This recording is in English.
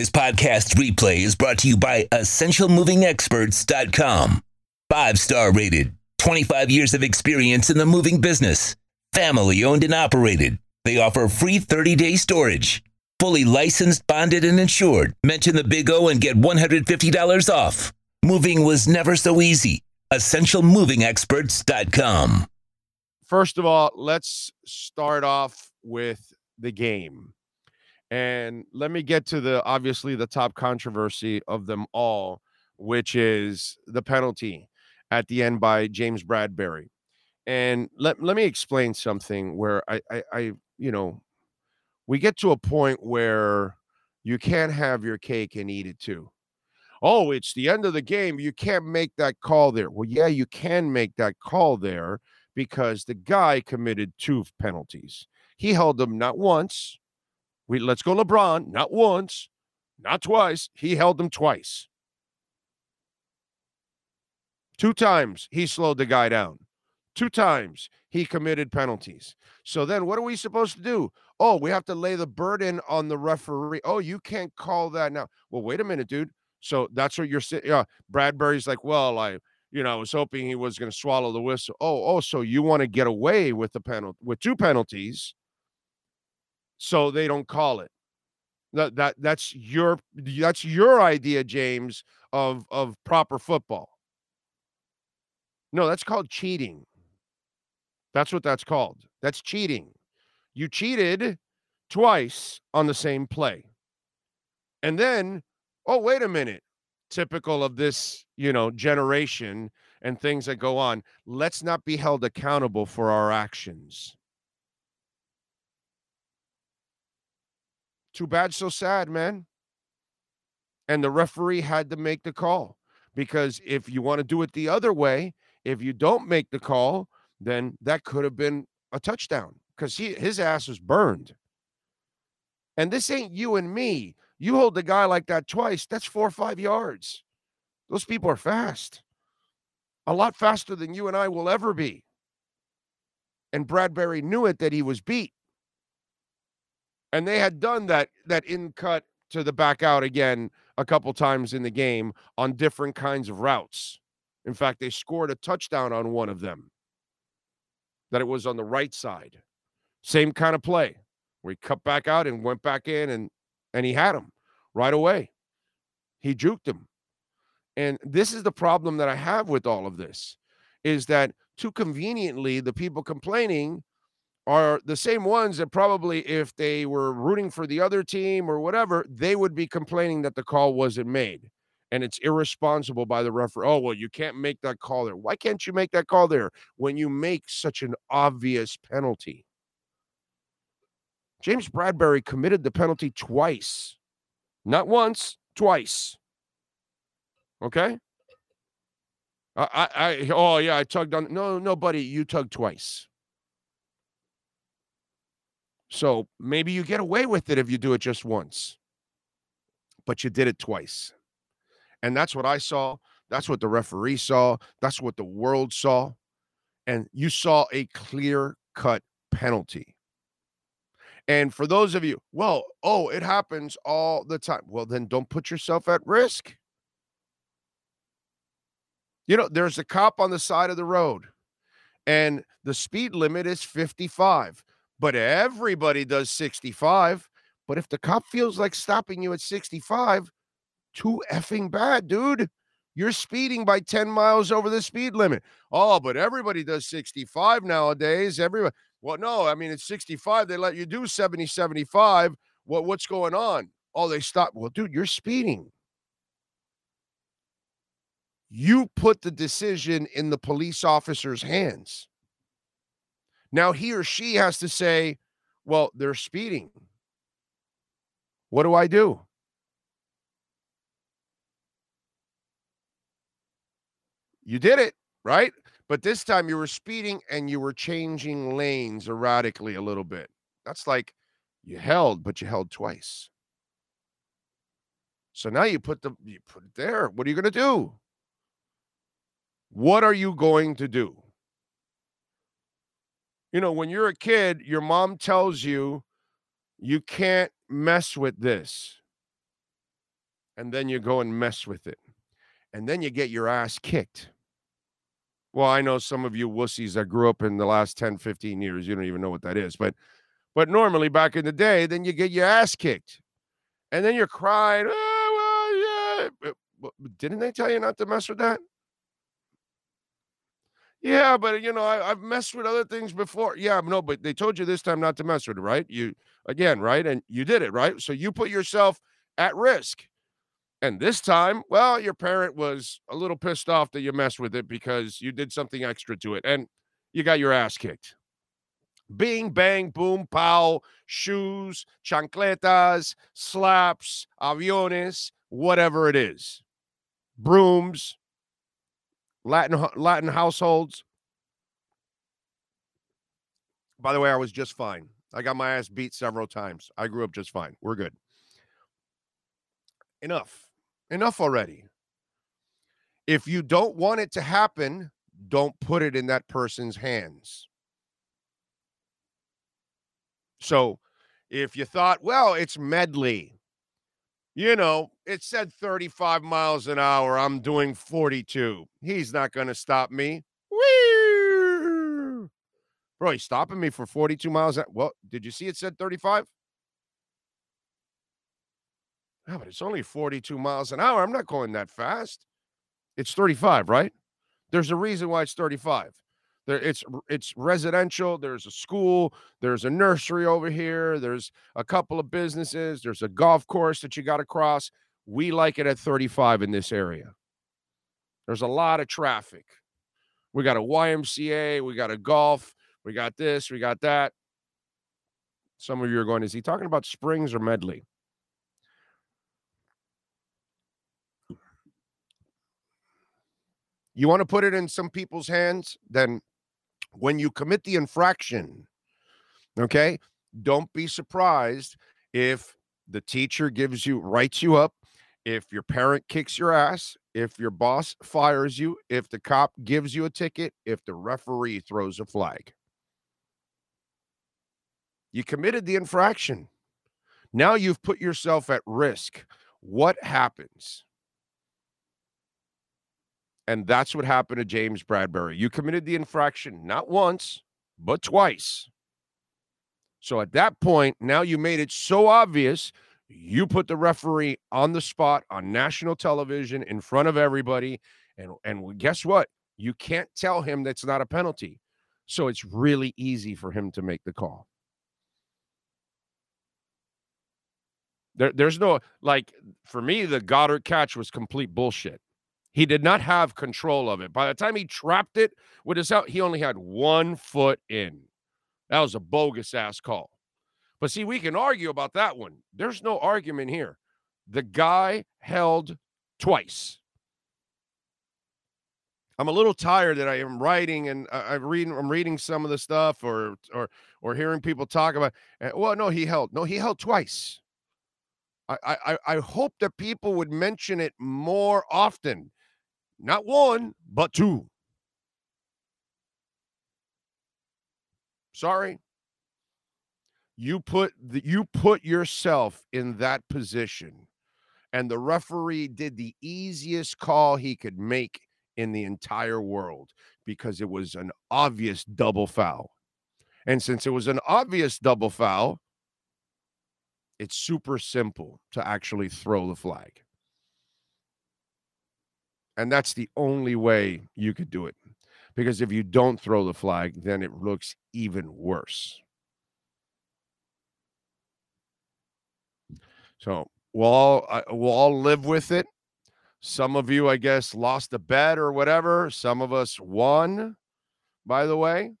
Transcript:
This podcast replay is brought to you by EssentialMovingExperts.com. Five star rated, 25 years of experience in the moving business, family owned and operated. They offer free 30 day storage. Fully licensed, bonded, and insured. Mention the Big O and get $150 off. Moving was never so easy. EssentialMovingExperts.com. First of all, let's start off with the game. And let me get to the obviously the top controversy of them all, which is the penalty at the end by James Bradberry. And let, let me explain something where I, I, I, you know, we get to a point where you can't have your cake and eat it too. Oh, it's the end of the game. You can't make that call there. Well, yeah, you can make that call there because the guy committed two penalties. He held them not once, we let's go LeBron, not once, not twice. He held them twice. Two times he slowed the guy down. Two times he committed penalties. So then what are we supposed to do? Oh, we have to lay the burden on the referee. Oh, you can't call that now. Well, wait a minute, dude. So that's what you're saying. Yeah, uh, Bradberry's like, well, I, you know, I was hoping he was going to swallow the whistle. Oh, oh, so you want to get away with the penalty with two penalties so they don't call it. That that that's your that's your idea, James, of of proper football. No, that's called cheating. That's what that's called. That's cheating. You cheated twice on the same play. And then, oh, wait a minute. Typical of this, you know, generation and things that go on. Let's not be held accountable for our actions. Too bad, so sad, man. And the referee had to make the call because if you want to do it the other way, if you don't make the call, then that could have been a touchdown because he his ass was burned. And this ain't you and me. You hold the guy like that twice, that's four or five yards. Those people are fast, a lot faster than you and I will ever be. And Bradberry knew it that he was beat and they had done that that in cut to the back out again a couple times in the game on different kinds of routes. In fact, they scored a touchdown on one of them. That it was on the right side. Same kind of play he cut back out and went back in and and he had him right away. He juked him. And this is the problem that I have with all of this is that too conveniently the people complaining are the same ones that probably, if they were rooting for the other team or whatever, they would be complaining that the call wasn't made. And it's irresponsible by the referee. Oh, well, you can't make that call there. Why can't you make that call there when you make such an obvious penalty? James Bradberry committed the penalty twice, not once, twice. Okay. I, I, I oh yeah, I tugged on. No, no, buddy, you tugged twice. So maybe you get away with it if you do it just once, but you did it twice. And that's what I saw. That's what the referee saw. That's what the world saw. And you saw a clear cut penalty. And for those of you, well, oh, it happens all the time. Well, then don't put yourself at risk. You know, there's a cop on the side of the road, and the speed limit is 55 but everybody does 65. But if the cop feels like stopping you at 65, too effing bad, dude. You're speeding by 10 miles over the speed limit. Oh, but everybody does 65 nowadays. Everybody. Well, no, I mean, it's 65. They let you do 70, 75. What, what's going on? Oh, they stop. Well, dude, you're speeding. You put the decision in the police officer's hands. Now he or she has to say, well, they're speeding. What do I do? You did it, right? But this time you were speeding and you were changing lanes erratically a little bit. That's like you held, but you held twice. So now you put the you put it there. What are you going to do? What are you going to do? You know, when you're a kid, your mom tells you you can't mess with this. and then you go and mess with it. And then you get your ass kicked. Well, I know some of you wussies that grew up in the last 10, 15 years, you don't even know what that is. But but normally back in the day, then you get your ass kicked. And then you're crying, oh, well, yeah. Didn't they tell you not to mess with that? Yeah, but uh, you know, I, have messed with other things before. Yeah, no, but they told you this time not to mess with it, right? You again, right? And you did it, right? So you put yourself at risk. And this time, well, your parent was a little pissed off that you messed with it because you did something extra to it and you got your ass kicked. Bing, bang, boom, pow, shoes, chancletas, slaps, aviones, whatever it is. Brooms, Latin Latin households. By the way, I was just fine. I got my ass beat several times. I grew up just fine. We're good. Enough. Enough already. If you don't want it to happen, don't put it in that person's hands. So if you thought, well, it's Medley, you know, it said 35 miles an hour. I'm doing 42. He's not going to stop me. Bro, he's stopping me for 42 miles. Well, did you see it said 35? Yeah, but it's only 42 miles an hour. I'm not going that fast. It's 35, right? There's a reason why it's 35. There, it's it's residential. There's a school. There's a nursery over here. There's a couple of businesses. There's a golf course that you got to cross. We like it at 35 in this area. There's a lot of traffic. We got a YMCA. We got a golf. We got this. We got that. Some of you are going, is he talking about Springs or Medley? You want to put it in some people's hands? Then when you commit the infraction, okay, don't be surprised if the teacher gives you, writes you up, if your parent kicks your ass, if your boss fires you, if the cop gives you a ticket, if the referee throws a flag. You committed the infraction. Now you've put yourself at risk. What happens? And that's what happened to James Bradberry. You committed the infraction not once, but twice. So at that point, now you made it so obvious, you put the referee on the spot on national television in front of everybody. And, and guess what? You can't tell him that's not a penalty. So it's really easy for him to make the call. There, there's no, like, for me, the Goedert catch was complete bullshit. He did not have control of it. By the time he trapped it with his out, he only had one foot in. That was a bogus ass call. But see, we can argue about that one. There's no argument here. The guy held twice. I'm a little tired that I am writing and I'm reading. I'm reading some of the stuff or or or hearing people talk about. Eh, well, no, he held. No, he held twice. I I I hope that people would mention it more often not one, but two. Sorry. You put the, you put yourself in that position and the referee did the easiest call he could make in the entire world because it was an obvious double foul. And since it was an obvious double foul, it's super simple to actually throw the flag. And that's the only way you could do it. Because if you don't throw the flag, then it looks even worse. So we'll all uh, we'll all live with it. Some of you, I guess, lost a bet or whatever. Some of us won, by the way.